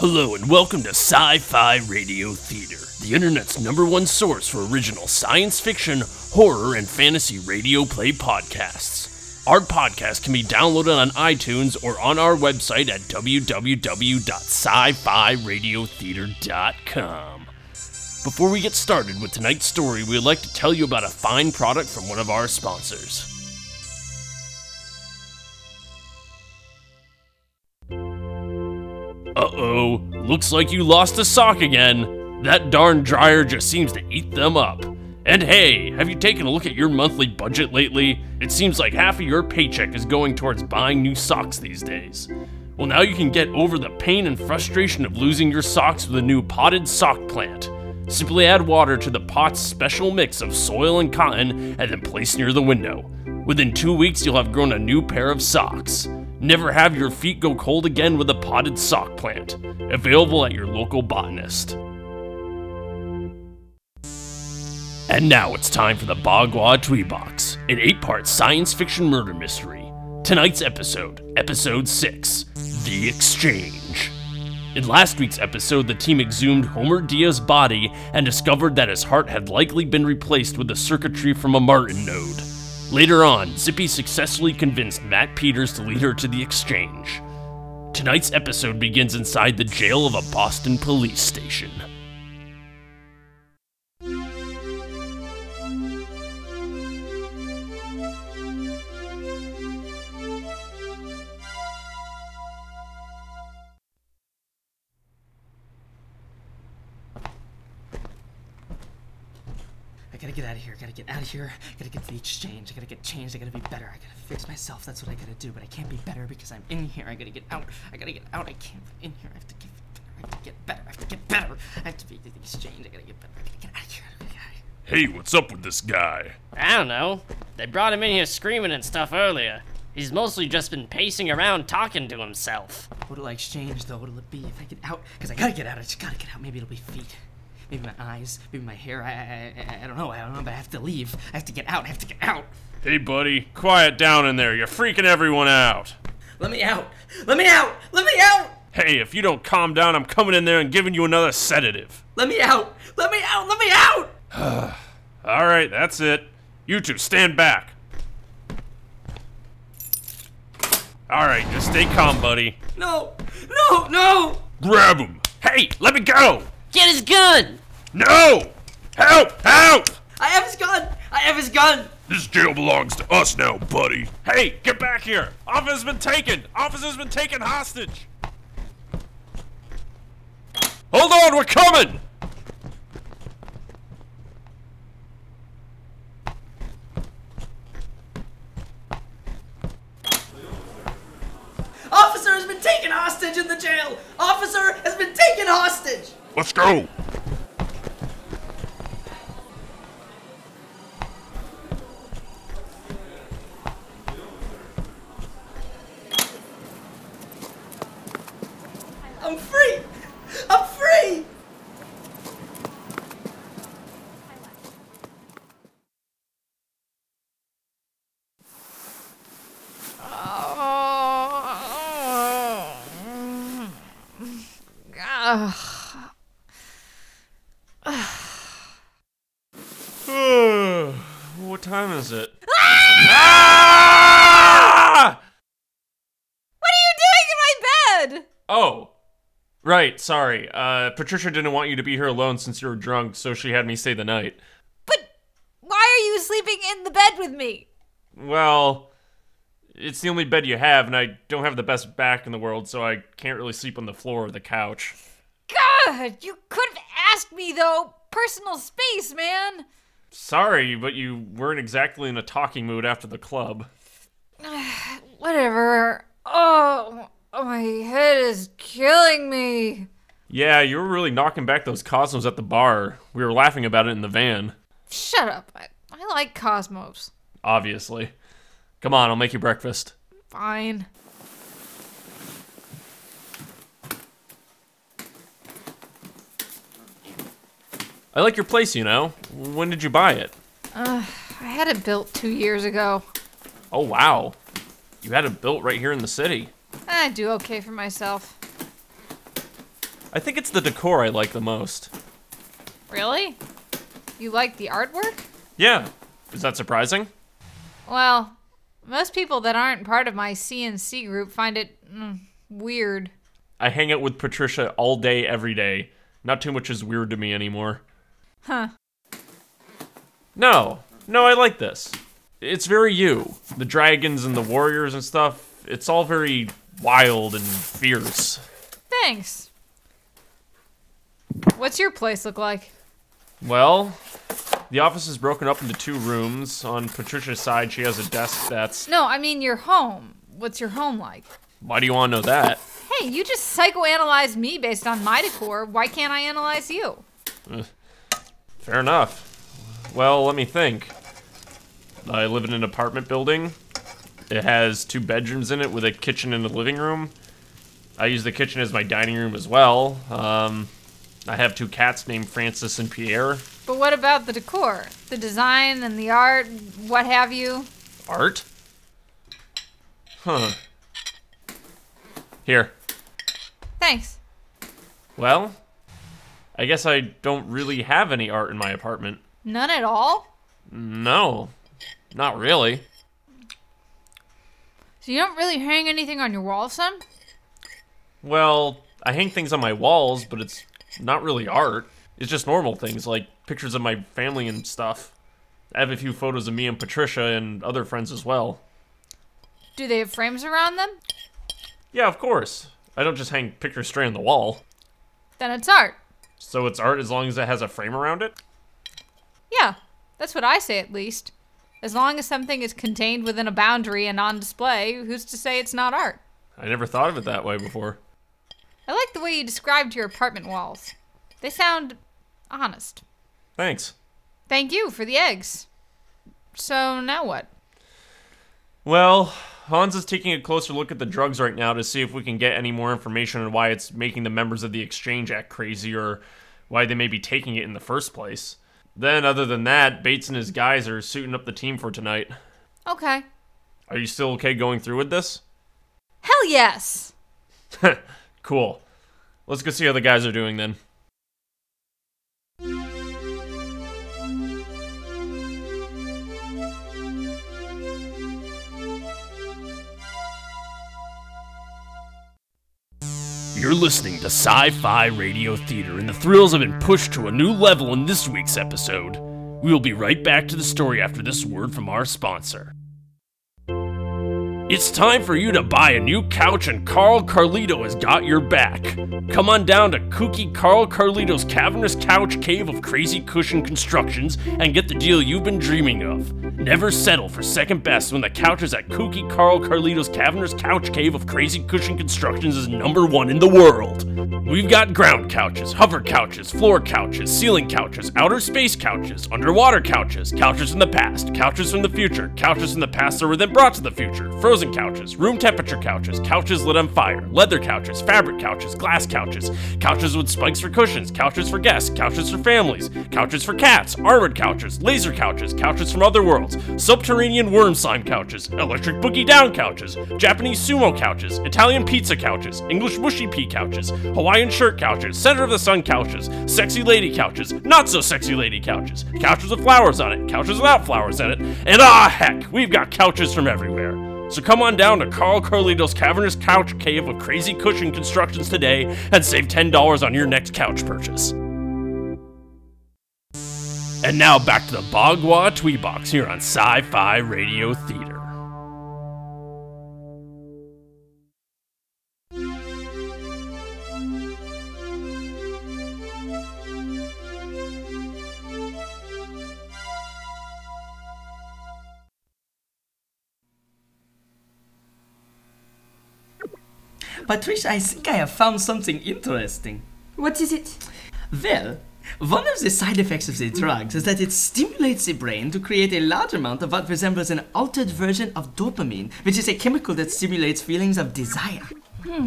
Hello and welcome to Sci Fi Radio Theater, the internet's number one source for original science fiction, horror, and fantasy radio play podcasts. Our podcast can be downloaded on iTunes or on our website at www.sci-fi-radiotheater.com. Before we get started with tonight's story, we would like to tell you about a fine product from one of our sponsors. Oh, looks like you lost a sock again. That darn dryer just seems to eat them up. And hey, have you taken a look at your monthly budget lately? It seems like half of your paycheck is going towards buying new socks these days. Well, now you can get over the pain and frustration of losing your socks with a new potted sock plant. Simply add water to the pot's special mix of soil and cotton and then place near the window. Within two weeks, you'll have grown a new pair of socks. Never have your feet go cold again with a potted sock plant. Available at your local botanist. And now it's time for the Bagua Tweebox, an eight part science fiction murder mystery. Tonight's episode, Episode 6 The Exchange. In last week's episode, the team exhumed Homer Diaz's body and discovered that his heart had likely been replaced with the circuitry from a Martin node. Later on, Zippy successfully convinced Matt Peters to lead her to the exchange. Tonight's episode begins inside the jail of a Boston police station. Gotta get out of here. Gotta get out of here. Gotta get to the exchange. I gotta get changed. I gotta be better. I gotta fix myself. That's what I gotta do. But I can't be better because I'm in here. I gotta get out. I gotta get out. I can't be in here. I have to get better. I have to get better. I have to get better. I have to be at the exchange. I gotta get better. I gotta get out of here. I gotta get out of here. Hey, what's up with this guy? I don't know. They brought him in here screaming and stuff earlier. He's mostly just been pacing around talking to himself. What'll I exchange though? What'll it be if I get out? Because I gotta get out. I just gotta get out. Maybe it'll be feet. Maybe my eyes. Maybe my hair. I, I, I, I don't know. I don't know. But I have to leave. I have to get out. I have to get out. Hey, buddy, quiet down in there. You're freaking everyone out. Let me out. Let me out. Let me out. Hey, if you don't calm down, I'm coming in there and giving you another sedative. Let me out. Let me out. Let me out. All right, that's it. You two, stand back. All right, just stay calm, buddy. No. No. No. Grab him. Hey, let me go. Get his gun! No! Help! Help! I have his gun. I have his gun. This jail belongs to us now, buddy. Hey, get back here! Officer's been taken! Officer's been taken hostage! Hold on, we're coming! Officer has been taken hostage in the jail. Officer has been taken hostage. Let's go! I'm free. I'm free. what time is it? Ah! What are you doing in my bed? Oh, right. Sorry. Uh, Patricia didn't want you to be here alone since you were drunk, so she had me stay the night. But why are you sleeping in the bed with me? Well, it's the only bed you have, and I don't have the best back in the world, so I can't really sleep on the floor or the couch. God, you could have asked me though. Personal space, man. Sorry, but you weren't exactly in a talking mood after the club. Whatever. Oh, my head is killing me. Yeah, you were really knocking back those Cosmos at the bar. We were laughing about it in the van, Shut up. I, I like Cosmos. obviously. Come on, I'll make you breakfast. Fine. I like your place, you know. When did you buy it? I had it built two years ago. Oh, wow. You had it built right here in the city. I do okay for myself. I think it's the decor I like the most. Really? You like the artwork? Yeah. Is that surprising? Well, most people that aren't part of my CNC group find it mm, weird. I hang out with Patricia all day, every day. Not too much is weird to me anymore. Huh. No, no, I like this. It's very you. The dragons and the warriors and stuff, it's all very wild and fierce. Thanks. What's your place look like? Well, the office is broken up into two rooms. On Patricia's side, she has a desk that's. No, I mean your home. What's your home like? Why do you want to know that? Hey, you just psychoanalyzed me based on my decor. Why can't I analyze you? Fair enough. Well, let me think. I live in an apartment building. It has two bedrooms in it with a kitchen and a living room. I use the kitchen as my dining room as well. Um, I have two cats named Francis and Pierre. But what about the decor? The design and the art, what have you? Art? Huh. Here. Thanks. Well, I guess I don't really have any art in my apartment. None at all? No, not really. So you don't really hang anything on your walls, son? Well, I hang things on my walls, but it's not really art. It's just normal things like pictures of my family and stuff. I have a few photos of me and Patricia and other friends as well. Do they have frames around them? Yeah, of course. I don't just hang pictures straight on the wall. Then it's art. So it's art as long as it has a frame around it? Yeah, that's what I say at least. As long as something is contained within a boundary and on display, who's to say it's not art? I never thought of it that way before. I like the way you described your apartment walls. They sound honest. Thanks. Thank you for the eggs. So now what? Well, Hans is taking a closer look at the drugs right now to see if we can get any more information on why it's making the members of the exchange act crazy or why they may be taking it in the first place. Then, other than that, Bates and his guys are suiting up the team for tonight. Okay. Are you still okay going through with this? Hell yes! cool. Let's go see how the guys are doing then. You're listening to Sci Fi Radio Theater, and the thrills have been pushed to a new level in this week's episode. We will be right back to the story after this word from our sponsor. It's time for you to buy a new couch, and Carl Carlito has got your back. Come on down to Kooky Carl Carlito's cavernous couch cave of crazy cushion constructions and get the deal you've been dreaming of. Never settle for second best when the couches at Kooky Carl Carlito's cavernous couch cave of crazy cushion constructions is number one in the world. We've got ground couches, hover couches, floor couches, ceiling couches, outer space couches, underwater couches, couches from the past, couches from the future, couches from the past that were then brought to the future, frozen couches, room temperature couches, couches lit on fire, leather couches, fabric couches, glass couches, couches with spikes for cushions, couches for guests, couches for families, couches for cats, armored couches, laser couches, couches from other worlds, subterranean worm slime couches, electric boogie down couches, Japanese sumo couches, Italian pizza couches, English mushy pea couches, Hawaiian shirt couches, center of the sun couches, sexy lady couches, not so sexy lady couches, couches with flowers on it, couches without flowers in it, and ah heck, we've got couches from everywhere. So come on down to Carl Carlito's Cavernous Couch Cave of Crazy Cushion Constructions today and save $10 on your next couch purchase. And now back to the Bagua Tweebox here on Sci Fi Radio Theater. Patricia, I think I have found something interesting. What is it? Well, one of the side effects of the drugs is that it stimulates the brain to create a large amount of what resembles an altered version of dopamine, which is a chemical that stimulates feelings of desire. Hmm.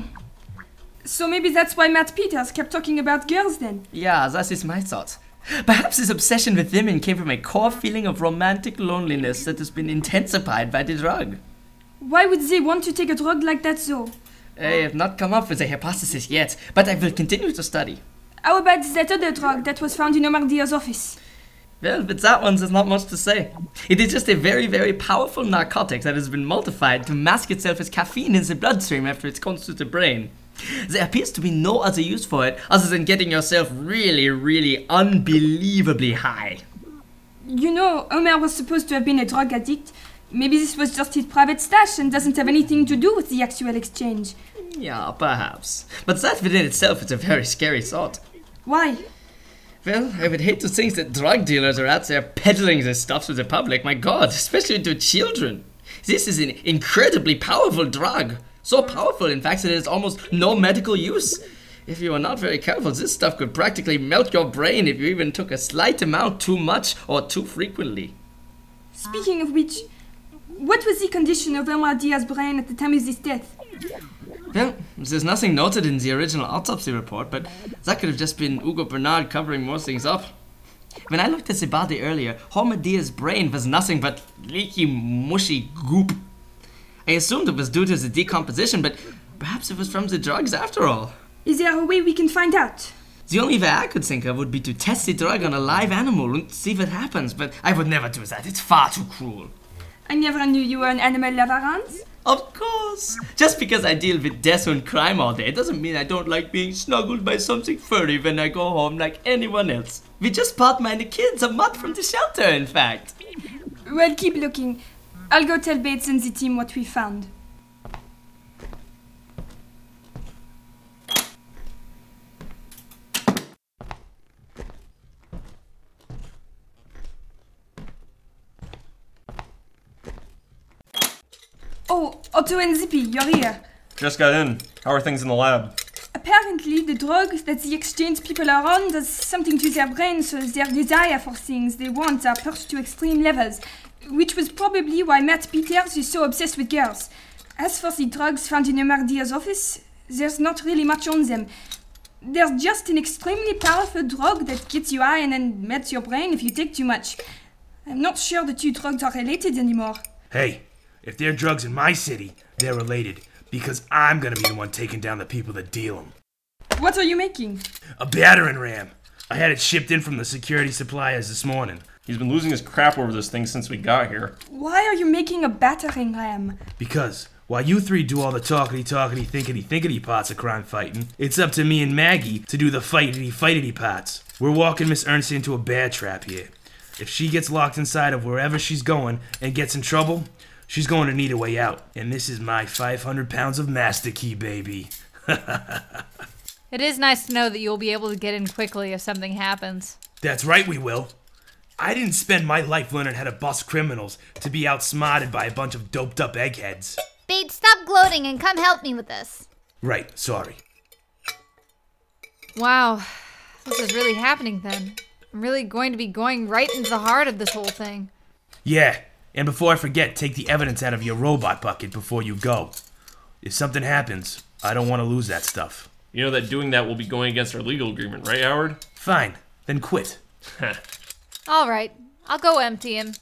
So maybe that's why Matt Peters kept talking about girls then. Yeah, that is my thought. Perhaps his obsession with women came from a core feeling of romantic loneliness that has been intensified by the drug. Why would they want to take a drug like that though? I have not come up with a hypothesis yet, but I will continue to study. How about that other drug that was found in Omar Diaz's office? Well, with that one, there's not much to say. It is just a very, very powerful narcotic that has been modified to mask itself as caffeine in the bloodstream after it comes to the brain. There appears to be no other use for it other than getting yourself really, really unbelievably high. You know, Omar was supposed to have been a drug addict. Maybe this was just his private stash and doesn't have anything to do with the actual exchange. Yeah, perhaps. But that within itself is a very scary thought. Why? Well, I would hate to think that drug dealers are out there peddling this stuff to the public. My god, especially to children. This is an incredibly powerful drug. So powerful, in fact, that it has almost no medical use. If you are not very careful, this stuff could practically melt your brain if you even took a slight amount too much or too frequently. Speaking of which, what was the condition of Omar Diaz's brain at the time of his death? Well, there's nothing noted in the original autopsy report, but that could have just been Hugo Bernard covering more things up. When I looked at the body earlier, Homer Diaz's brain was nothing but leaky, mushy goop. I assumed it was due to the decomposition, but perhaps it was from the drugs after all. Is there a way we can find out? The only way I could think of would be to test the drug on a live animal and see what happens, but I would never do that. It's far too cruel. I never knew you were an animal lover, Hans. Of course. Just because I deal with death and crime all day doesn't mean I don't like being snuggled by something furry when I go home like anyone else. We just bought mine the kids a month from the shelter, in fact. Well, keep looking. I'll go tell Bates and the team what we found. Oh, oh Otto and Zippy, you're here. Just got in. How are things in the lab? Apparently, the drug that the exchange people are on does something to their brains, so their desire for things they want are pushed to extreme levels, which was probably why Matt Peters is so obsessed with girls. As for the drugs found in Omar Diaz's office, there's not really much on them. There's just an extremely powerful drug that gets you high and then melts your brain if you take too much. I'm not sure the two drugs are related anymore. Hey, if there are drugs in my city, they're related. Because I'm gonna be the one taking down the people that deal them. What are you making? A battering ram. I had it shipped in from the security suppliers this morning. He's been losing his crap over this thing since we got here. Why are you making a battering ram? Because while you three do all the talkity talkity thinkity thinkity parts of crime fighting, it's up to me and Maggie to do the fightity fightity parts. We're walking Miss Ernst into a bear trap here. If she gets locked inside of wherever she's going and gets in trouble, she's going to need a way out. And this is my 500 pounds of master key, baby. It is nice to know that you'll be able to get in quickly if something happens. That's right, we will. I didn't spend my life learning how to bust criminals to be outsmarted by a bunch of doped up eggheads. Bates, stop gloating and come help me with this. Right, sorry. Wow, this is really happening then. I'm really going to be going right into the heart of this whole thing. Yeah, and before I forget, take the evidence out of your robot bucket before you go. If something happens, I don't want to lose that stuff. You know that doing that will be going against our legal agreement, right, Howard? Fine, then quit. All right, I'll go empty him.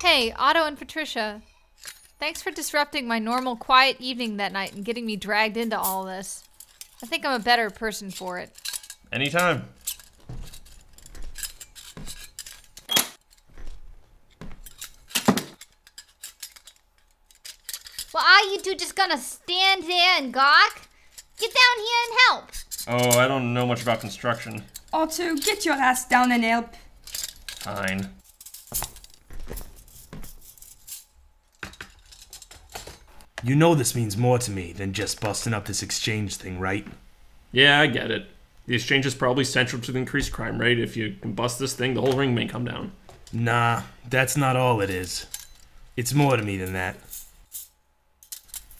Hey, Otto and Patricia. Thanks for disrupting my normal quiet evening that night and getting me dragged into all this. I think I'm a better person for it. Anytime. Well, are you two just gonna stand there and gawk? Get down here and help. Oh, I don't know much about construction. Otto, get your ass down and help. Fine. You know this means more to me than just busting up this exchange thing, right? Yeah, I get it. The exchange is probably central to the increased crime rate. If you can bust this thing, the whole ring may come down. Nah, that's not all it is. It's more to me than that.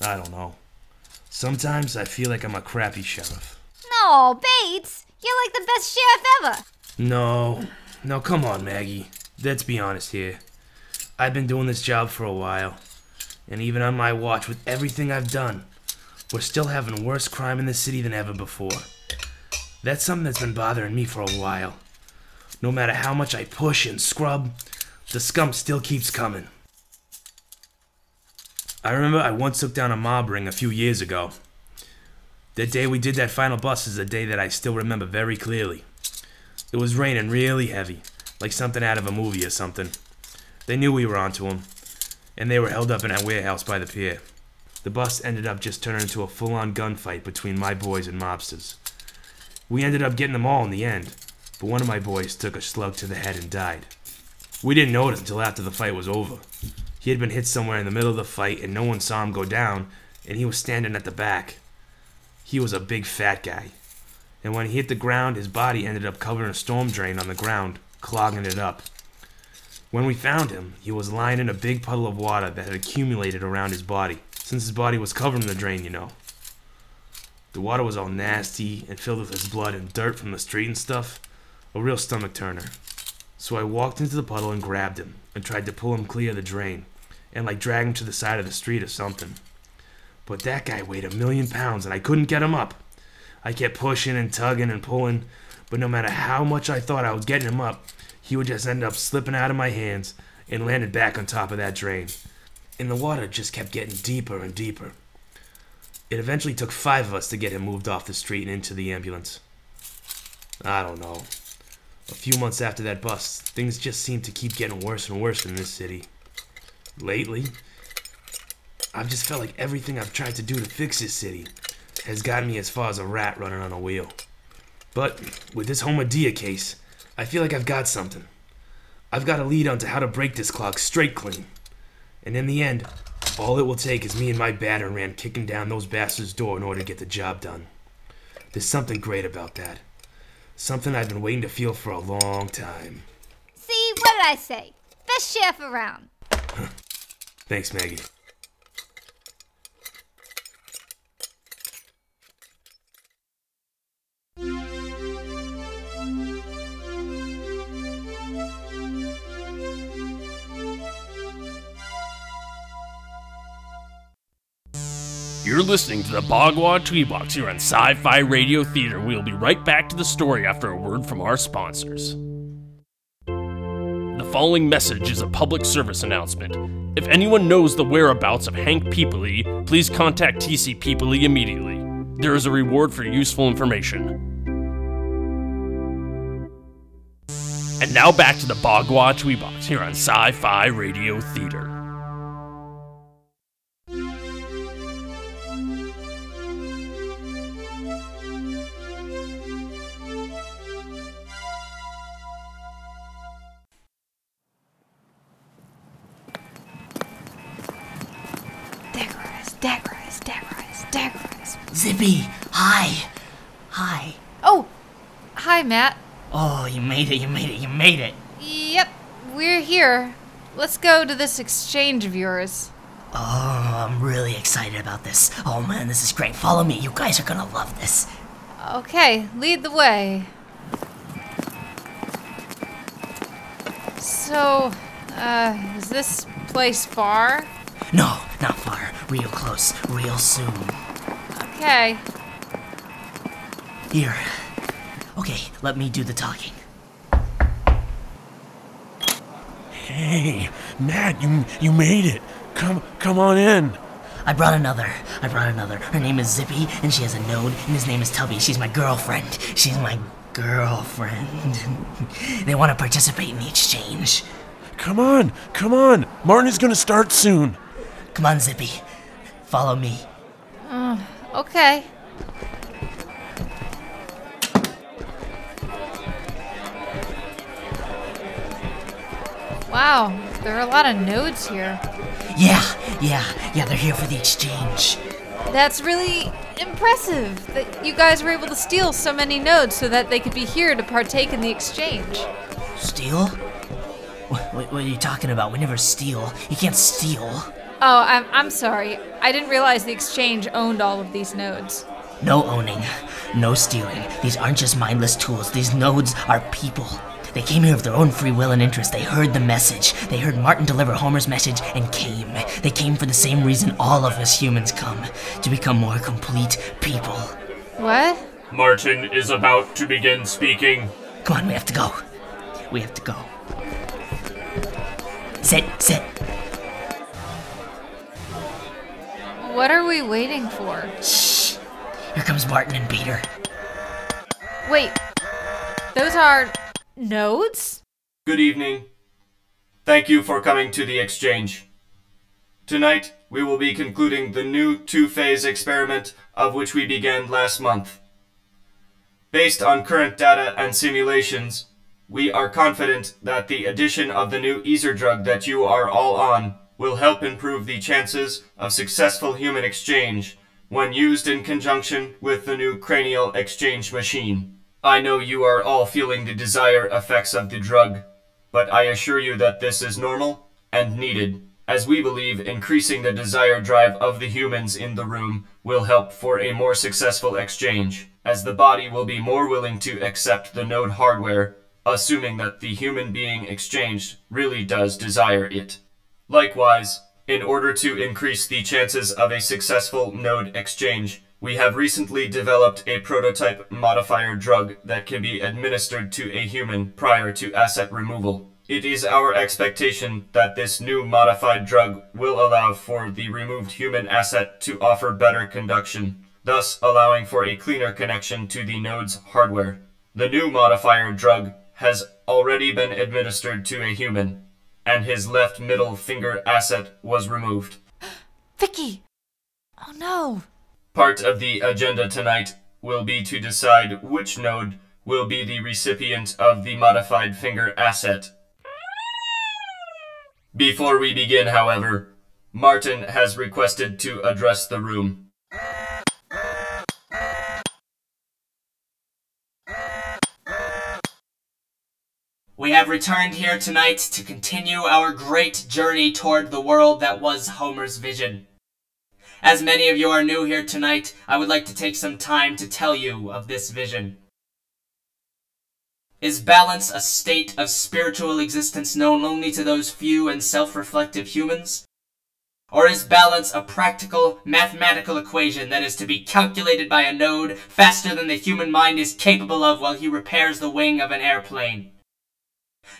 I don't know. Sometimes I feel like I'm a crappy sheriff. No, Bates, you're like the best sheriff ever. No, no, come on, Maggie. Let's be honest here. I've been doing this job for a while, and even on my watch, with everything I've done, we're still having worse crime in the city than ever before. That's something that's been bothering me for a while. No matter how much I push and scrub, the scum still keeps coming. I remember I once took down a mob ring a few years ago. The day we did that final bust is a day that I still remember very clearly. It was raining really heavy, like something out of a movie or something. They knew we were onto 'em, and they were held up in a warehouse by the pier. The bust ended up just turning into a full on gunfight between my boys and mobsters. We ended up getting them all in the end, but one of my boys took a slug to the head and died. We didn't notice until after the fight was over. He had been hit somewhere in the middle of the fight and no one saw him go down, and he was standing at the back. He was a big fat guy. And when he hit the ground, his body ended up covering a storm drain on the ground, clogging it up. When we found him, he was lying in a big puddle of water that had accumulated around his body, since his body was covered in the drain, you know. The water was all nasty and filled with his blood and dirt from the street and stuff. A real stomach turner. So I walked into the puddle and grabbed him and tried to pull him clear of the drain and like drag him to the side of the street or something. But that guy weighed a million pounds and I couldn't get him up. I kept pushing and tugging and pulling, but no matter how much I thought I was getting him up, he would just end up slipping out of my hands and landed back on top of that drain. And the water just kept getting deeper and deeper. It eventually took five of us to get him moved off the street and into the ambulance. I don't know. A few months after that bust, things just seemed to keep getting worse and worse in this city. Lately, I've just felt like everything I've tried to do to fix this city has gotten me as far as a rat running on a wheel. But with this Homodia case, I feel like I've got something. I've got a lead onto how to break this clock straight clean. And in the end, all it will take is me and my battering ram kicking down those bastards' door in order to get the job done. There's something great about that. Something I've been waiting to feel for a long time. See, what did I say? Best chef around. Thanks, Maggie. You're listening to the Bagua Tweebox here on Sci Fi Radio Theater. We'll be right back to the story after a word from our sponsors. The following message is a public service announcement. If anyone knows the whereabouts of Hank Peeply, please contact TC Peeply immediately. There is a reward for useful information. And now back to the Bagua Tweebox here on Sci Fi Radio Theater. Matt. Oh, you made it, you made it, you made it. Yep, we're here. Let's go to this exchange of yours. Oh, I'm really excited about this. Oh man, this is great. Follow me. You guys are gonna love this. Okay, lead the way. So, uh, is this place far? No, not far. Real close. Real soon. Okay. Here. Okay, let me do the talking. Hey, Matt, you you made it. Come come on in. I brought another. I brought another. Her name is Zippy, and she has a node, and his name is Tubby. She's my girlfriend. She's my girlfriend. they want to participate in the exchange. Come on, come on. Martin is gonna start soon. Come on, Zippy. Follow me. Mm, okay. Wow, there are a lot of nodes here. Yeah, yeah, yeah, they're here for the exchange. That's really impressive that you guys were able to steal so many nodes so that they could be here to partake in the exchange. Steal? What, what, what are you talking about? We never steal. You can't steal. Oh, I'm, I'm sorry. I didn't realize the exchange owned all of these nodes. No owning, no stealing. These aren't just mindless tools. These nodes are people. They came here of their own free will and interest. They heard the message. They heard Martin deliver Homer's message and came. They came for the same reason all of us humans come to become more complete people. What? Martin is about to begin speaking. Come on, we have to go. We have to go. Sit, sit. What are we waiting for? Shh! Here comes Martin and Peter. Wait, those are nodes? Good evening. Thank you for coming to the exchange. Tonight, we will be concluding the new two phase experiment of which we began last month. Based on current data and simulations, we are confident that the addition of the new Ezer drug that you are all on will help improve the chances of successful human exchange when used in conjunction with the new cranial exchange machine. I know you are all feeling the desired effects of the drug, but I assure you that this is normal and needed, as we believe increasing the desired drive of the humans in the room will help for a more successful exchange, as the body will be more willing to accept the node hardware, assuming that the human being exchanged really does desire it. Likewise, in order to increase the chances of a successful node exchange, we have recently developed a prototype modifier drug that can be administered to a human prior to asset removal. It is our expectation that this new modified drug will allow for the removed human asset to offer better conduction, thus allowing for a cleaner connection to the node's hardware. The new modifier drug has already been administered to a human, and his left middle finger asset was removed. Vicky! Oh no! Part of the agenda tonight will be to decide which node will be the recipient of the modified finger asset. Before we begin, however, Martin has requested to address the room. We have returned here tonight to continue our great journey toward the world that was Homer's vision. As many of you are new here tonight, I would like to take some time to tell you of this vision. Is balance a state of spiritual existence known only to those few and self-reflective humans? Or is balance a practical, mathematical equation that is to be calculated by a node faster than the human mind is capable of while he repairs the wing of an airplane?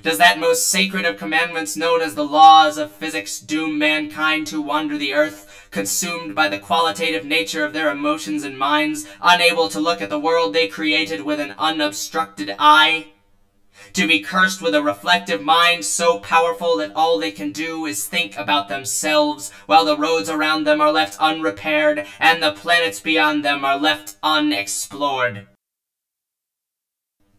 Does that most sacred of commandments known as the laws of physics doom mankind to wander the earth, consumed by the qualitative nature of their emotions and minds, unable to look at the world they created with an unobstructed eye? To be cursed with a reflective mind so powerful that all they can do is think about themselves, while the roads around them are left unrepaired and the planets beyond them are left unexplored?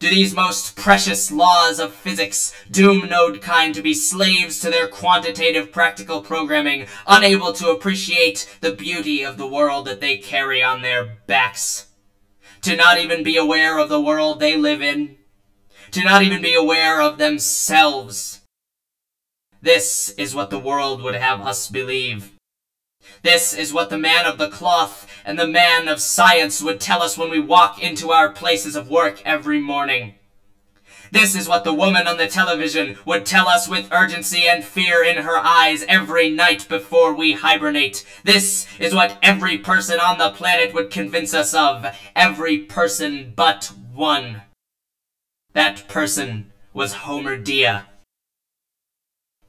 Do these most precious laws of physics doom node kind to be slaves to their quantitative practical programming, unable to appreciate the beauty of the world that they carry on their backs? To not even be aware of the world they live in? To not even be aware of themselves? This is what the world would have us believe. This is what the man of the cloth and the man of science would tell us when we walk into our places of work every morning. This is what the woman on the television would tell us with urgency and fear in her eyes every night before we hibernate. This is what every person on the planet would convince us of. Every person but one. That person was Homer Dia.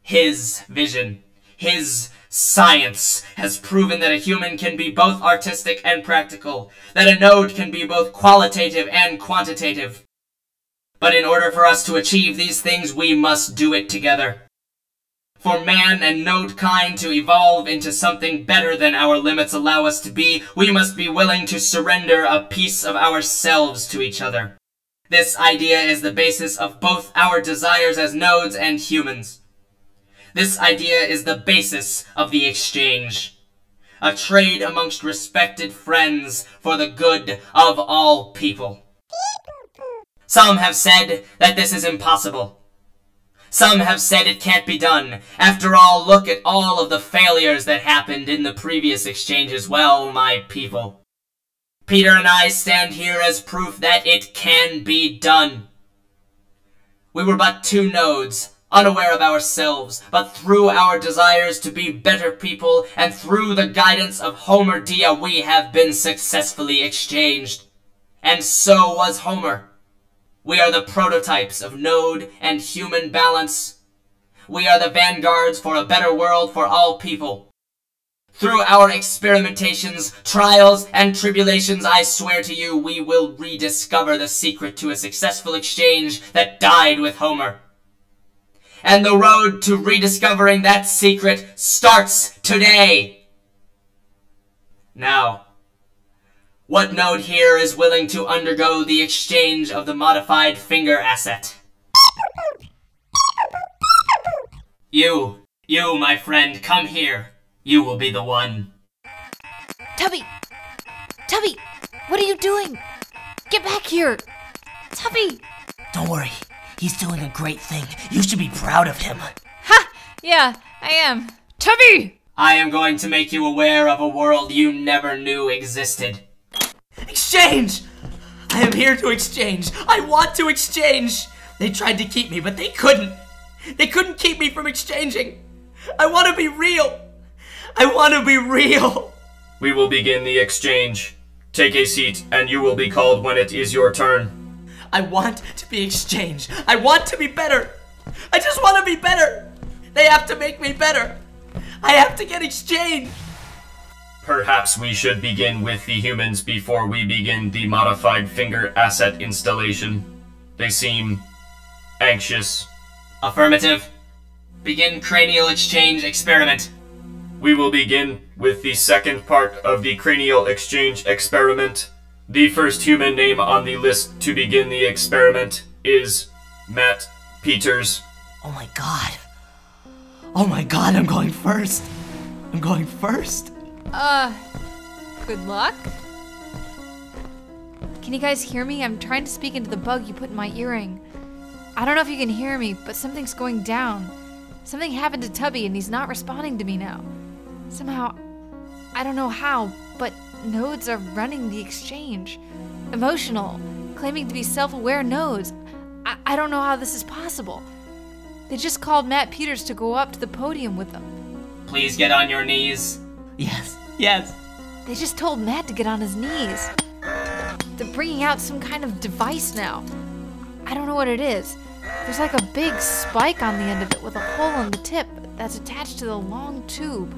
His vision, his Science has proven that a human can be both artistic and practical, that a node can be both qualitative and quantitative. But in order for us to achieve these things, we must do it together. For man and node kind to evolve into something better than our limits allow us to be, we must be willing to surrender a piece of ourselves to each other. This idea is the basis of both our desires as nodes and humans. This idea is the basis of the exchange. A trade amongst respected friends for the good of all people. Some have said that this is impossible. Some have said it can't be done. After all, look at all of the failures that happened in the previous exchanges. Well, my people. Peter and I stand here as proof that it can be done. We were but two nodes, unaware of ourselves, but through our desires to be better people and through the guidance of Homer Dia we have been successfully exchanged. And so was Homer. We are the prototypes of node and human balance. We are the vanguards for a better world for all people. Through our experimentations, trials, and tribulations, I swear to you, we will rediscover the secret to a successful exchange that died with Homer. And the road to rediscovering that secret starts today. Now, what node here is willing to undergo the exchange of the modified finger asset? You, you, my friend, come here. You will be the one. Tubby! Tubby! What are you doing? Get back here! Tubby! Don't worry, he's doing a great thing. You should be proud of him. Ha! Yeah, I am. Tubby! I am going to make you aware of a world you never knew existed. Exchange! I am here to exchange. I want to exchange. They tried to keep me, but they couldn't. They couldn't keep me from exchanging. I want to be real. I want to be real. We will begin the exchange. Take a seat, and you will be called when it is your turn. I want to be exchanged. I want to be better. I just want to be better. They have to make me better. I have to get exchanged. Perhaps we should begin with the humans before we begin the modified finger asset installation. They seem anxious. Affirmative. Begin cranial exchange experiment. We will begin with the second part of the cranial exchange experiment. The first human name on the list to begin the experiment is Matt Peters. Oh my god. Oh my god, I'm going first. I'm going first. Uh, good luck? Can you guys hear me? I'm trying to speak into the bug you put in my earring. I don't know if you can hear me, but something's going down. Something happened to Tubby and he's not responding to me now. Somehow, I don't know how, but nodes are running the exchange. Emotional, claiming to be self aware nodes. I-, I don't know how this is possible. They just called Matt Peters to go up to the podium with them. Please get on your knees. Yes, yes. They just told Matt to get on his knees. They're bringing out some kind of device now. I don't know what it is. There's like a big spike on the end of it with a hole in the tip that's attached to the long tube.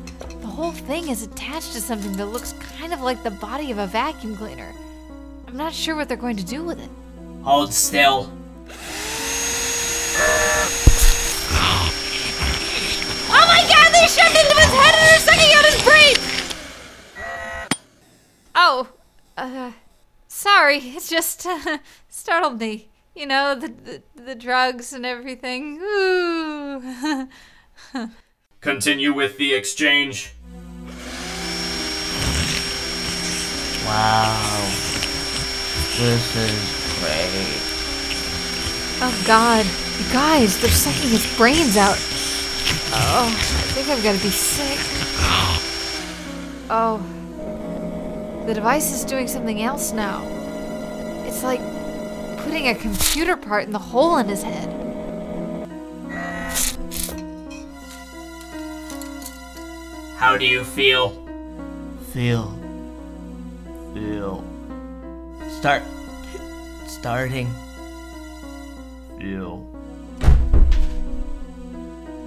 The whole thing is attached to something that looks kind of like the body of a vacuum cleaner. I'm not sure what they're going to do with it. Hold still. Oh my god, they shoved it into his head and they're sucking out his brain! Oh, uh, sorry, it just uh, startled me. You know, the, the, the drugs and everything. Ooh. Continue with the exchange. Wow. This is great. Oh god, you guys, they're sucking his brains out. Oh, I think I'm gonna be sick. Oh. The device is doing something else now. It's like putting a computer part in the hole in his head. How do you feel? Feel. Feel. Start. Starting. Feel.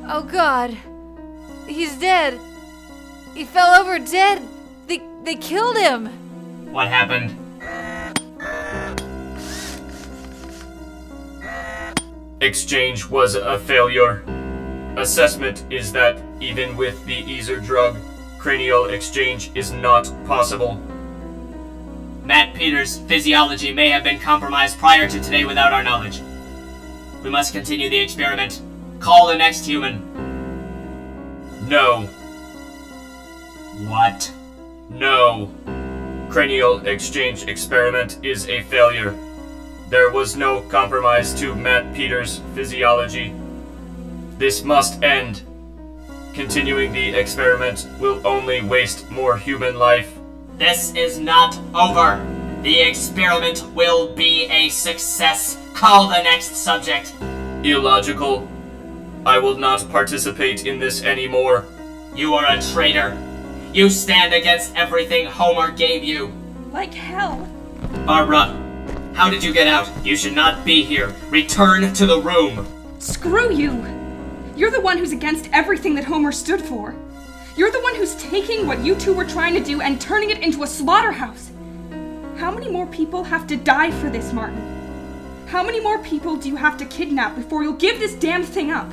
Oh god. He's dead. He fell over dead. They they killed him. What happened? Exchange was a failure. Assessment is that even with the Easer drug, cranial exchange is not possible. Matt Peters' physiology may have been compromised prior to today without our knowledge. We must continue the experiment. Call the next human. No, What? no. Cranial exchange experiment is a failure. There was no compromise to Matt Peters' physiology. This must end. Continuing the experiment will only waste more human life. This is not over. The experiment will be a success. Call the next subject. Illogical. I will not participate in this anymore. You are a traitor. You stand against everything Homer gave you. Like hell. Barbara, how did you get out? You should not be here. Return to the room. Screw you! You're the one who's against everything that Homer stood for. You're the one who's taking what you two were trying to do and turning it into a slaughterhouse. How many more people have to die for this, Martin? How many more people do you have to kidnap before you'll give this damn thing up?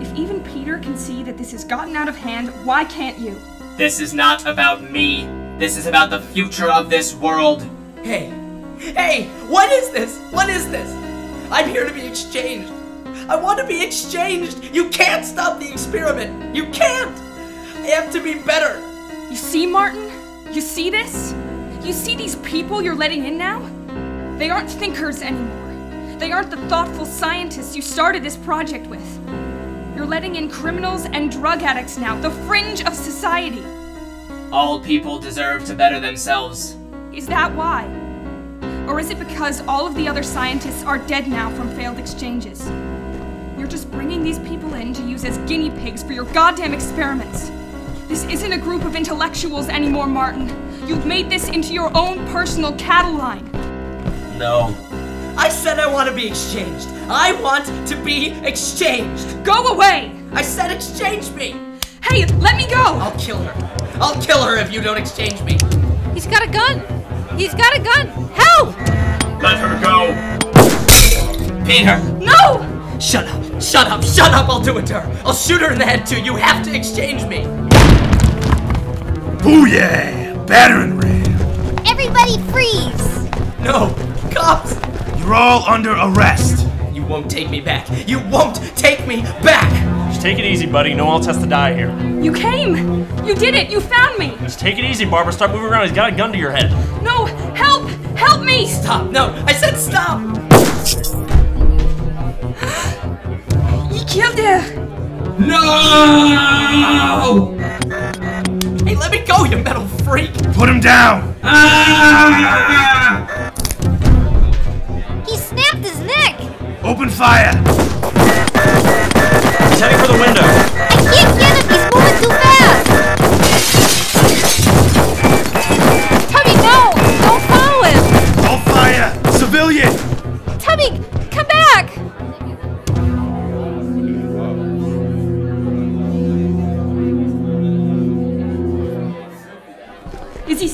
If even Peter can see that this has gotten out of hand, why can't you? This is not about me. This is about the future of this world. Hey, hey, what is this? What is this? I'm here to be exchanged. I want to be exchanged. You can't stop the experiment. You can't. I have to be better. You see, Martin? You see this? You see these people you're letting in now? They aren't thinkers anymore. They aren't the thoughtful scientists you started this project with. You're letting in criminals and drug addicts now, the fringe of society. All people deserve to better themselves. Is that why? Or is it because all of the other scientists are dead now from failed exchanges? You're just bringing these people in to use as guinea pigs for your goddamn experiments. This isn't a group of intellectuals anymore, Martin. You've made this into your own personal cattle line. No. I said I want to be exchanged. I want to be exchanged. Go away! I said exchange me. Hey, let me go! I'll kill her. I'll kill her if you don't exchange me. He's got a gun. He's got a gun. Help! Let her go. Peter! No! Shut up. Shut up. Shut up. I'll do it to her. I'll shoot her in the head too. You have to exchange me. Booyah! Battering ram. Everybody freeze! No. Cops. You're all under arrest. You won't take me back. You won't take me back. Just take it easy, buddy. No one else has to die here. You came! You did it! You found me! Just take it easy, Barbara. Stop moving around. He's got a gun to your head. No! Help! Help me! Stop. No. I said stop. He killed her! No! Hey, let me go, you metal freak. Put him down. He snapped his neck! Open fire. He's heading for the window.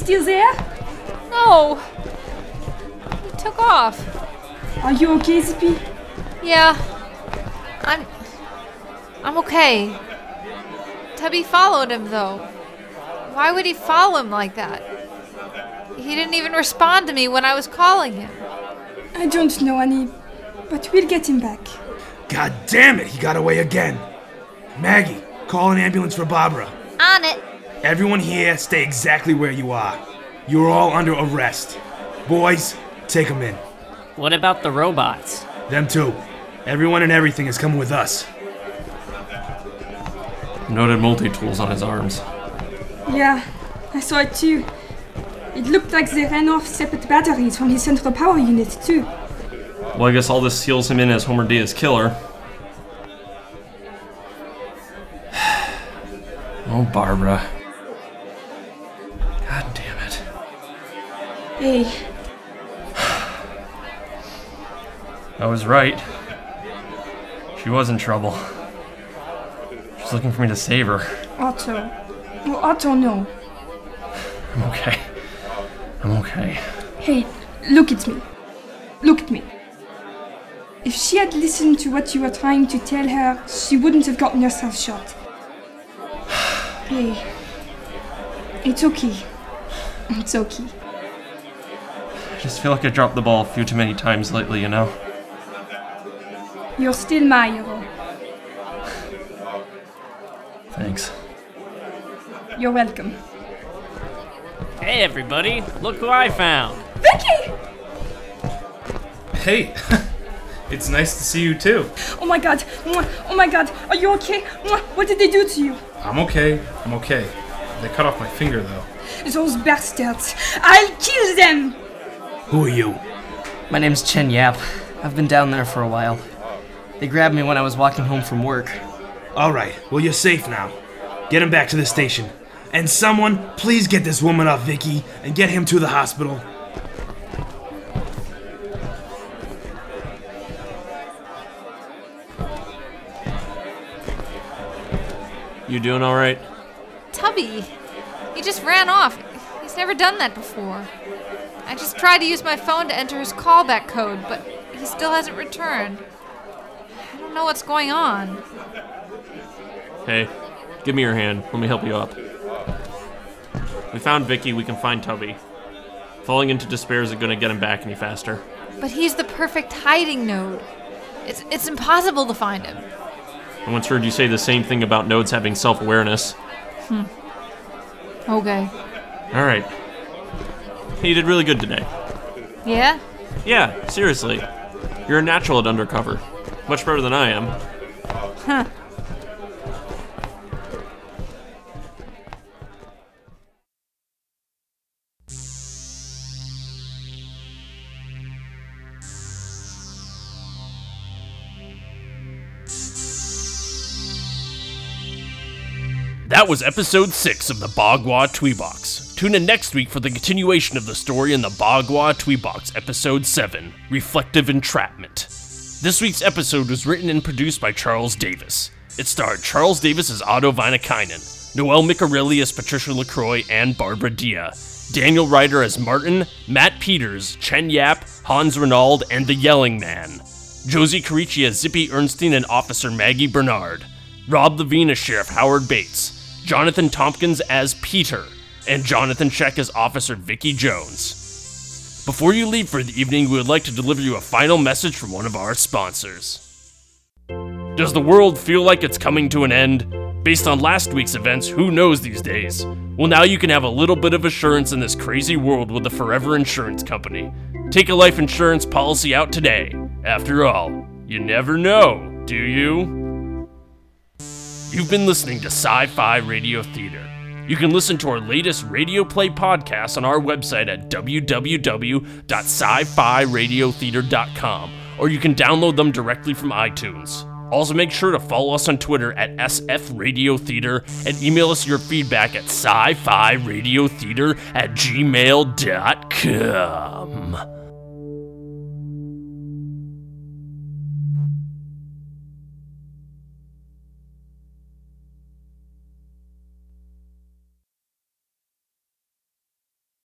Still there? No. He took off. Are you okay, Zippy? Yeah. I'm. I'm okay. Tubby followed him, though. Why would he follow him like that? He didn't even respond to me when I was calling him. I don't know, Annie, but we'll get him back. God damn it, he got away again. Maggie, call an ambulance for Barbara. On it! Everyone here, stay exactly where you are. You're all under arrest. Boys, take them in. What about the robots? Them too. Everyone and everything is coming with us. Noted multi tools on his arms. Yeah, I saw it too. It looked like they ran off separate batteries from his central power unit too. Well, I guess all this seals him in as Homer Diaz killer. oh, Barbara. Hey, I was right. She was in trouble. She's looking for me to save her. Otto. Oh, Otto, no. I'm okay. I'm okay. Hey, look at me. Look at me. If she had listened to what you were trying to tell her, she wouldn't have gotten herself shot. Hey, it's okay. It's okay. I just feel like I dropped the ball a few too many times lately, you know? You're still my hero. Thanks. You're welcome. Hey, everybody, look who I found. Vicky! Hey, it's nice to see you too. Oh my god. Oh my god. Are you okay? What did they do to you? I'm okay. I'm okay. They cut off my finger though. Those bastards. I'll kill them! Who are you? My name's Chen Yap. I've been down there for a while. They grabbed me when I was walking home from work. All right, well, you're safe now. Get him back to the station. And someone, please get this woman off Vicky and get him to the hospital. You doing alright? Tubby? He just ran off. He's never done that before. I just tried to use my phone to enter his callback code, but he still hasn't returned. I don't know what's going on. Hey, give me your hand. Let me help you up. We found Vicky. We can find Tubby. Falling into despair isn't going to get him back any faster. But he's the perfect hiding node. It's, it's impossible to find him. I once heard you say the same thing about nodes having self awareness. Hmm. Okay. Alright. You did really good today. Yeah? Yeah, seriously. You're a natural at undercover. Much better than I am. Huh. That was episode 6 of the Bagua Tweebox. Tune in next week for the continuation of the story in the Bagua Tweebox, episode 7 Reflective Entrapment. This week's episode was written and produced by Charles Davis. It starred Charles Davis as Otto Vinakainen, Noel Micarelli as Patricia LaCroix and Barbara Dia, Daniel Ryder as Martin, Matt Peters, Chen Yap, Hans Renauld, and the Yelling Man, Josie Carici as Zippy Ernstein and Officer Maggie Bernard, Rob Levine as Sheriff Howard Bates, Jonathan Tompkins as Peter, and Jonathan Check as Officer Vicky Jones. Before you leave for the evening, we would like to deliver you a final message from one of our sponsors. Does the world feel like it's coming to an end? Based on last week's events, who knows these days? Well, now you can have a little bit of assurance in this crazy world with the Forever Insurance Company. Take a life insurance policy out today. After all, you never know, do you? You've been listening to Sci Fi Radio Theater. You can listen to our latest radio play podcast on our website at www.sci-fi-radiotheater.com, or you can download them directly from iTunes. Also, make sure to follow us on Twitter at SF Radio Theater and email us your feedback at sci-fi radiotheater at gmail.com.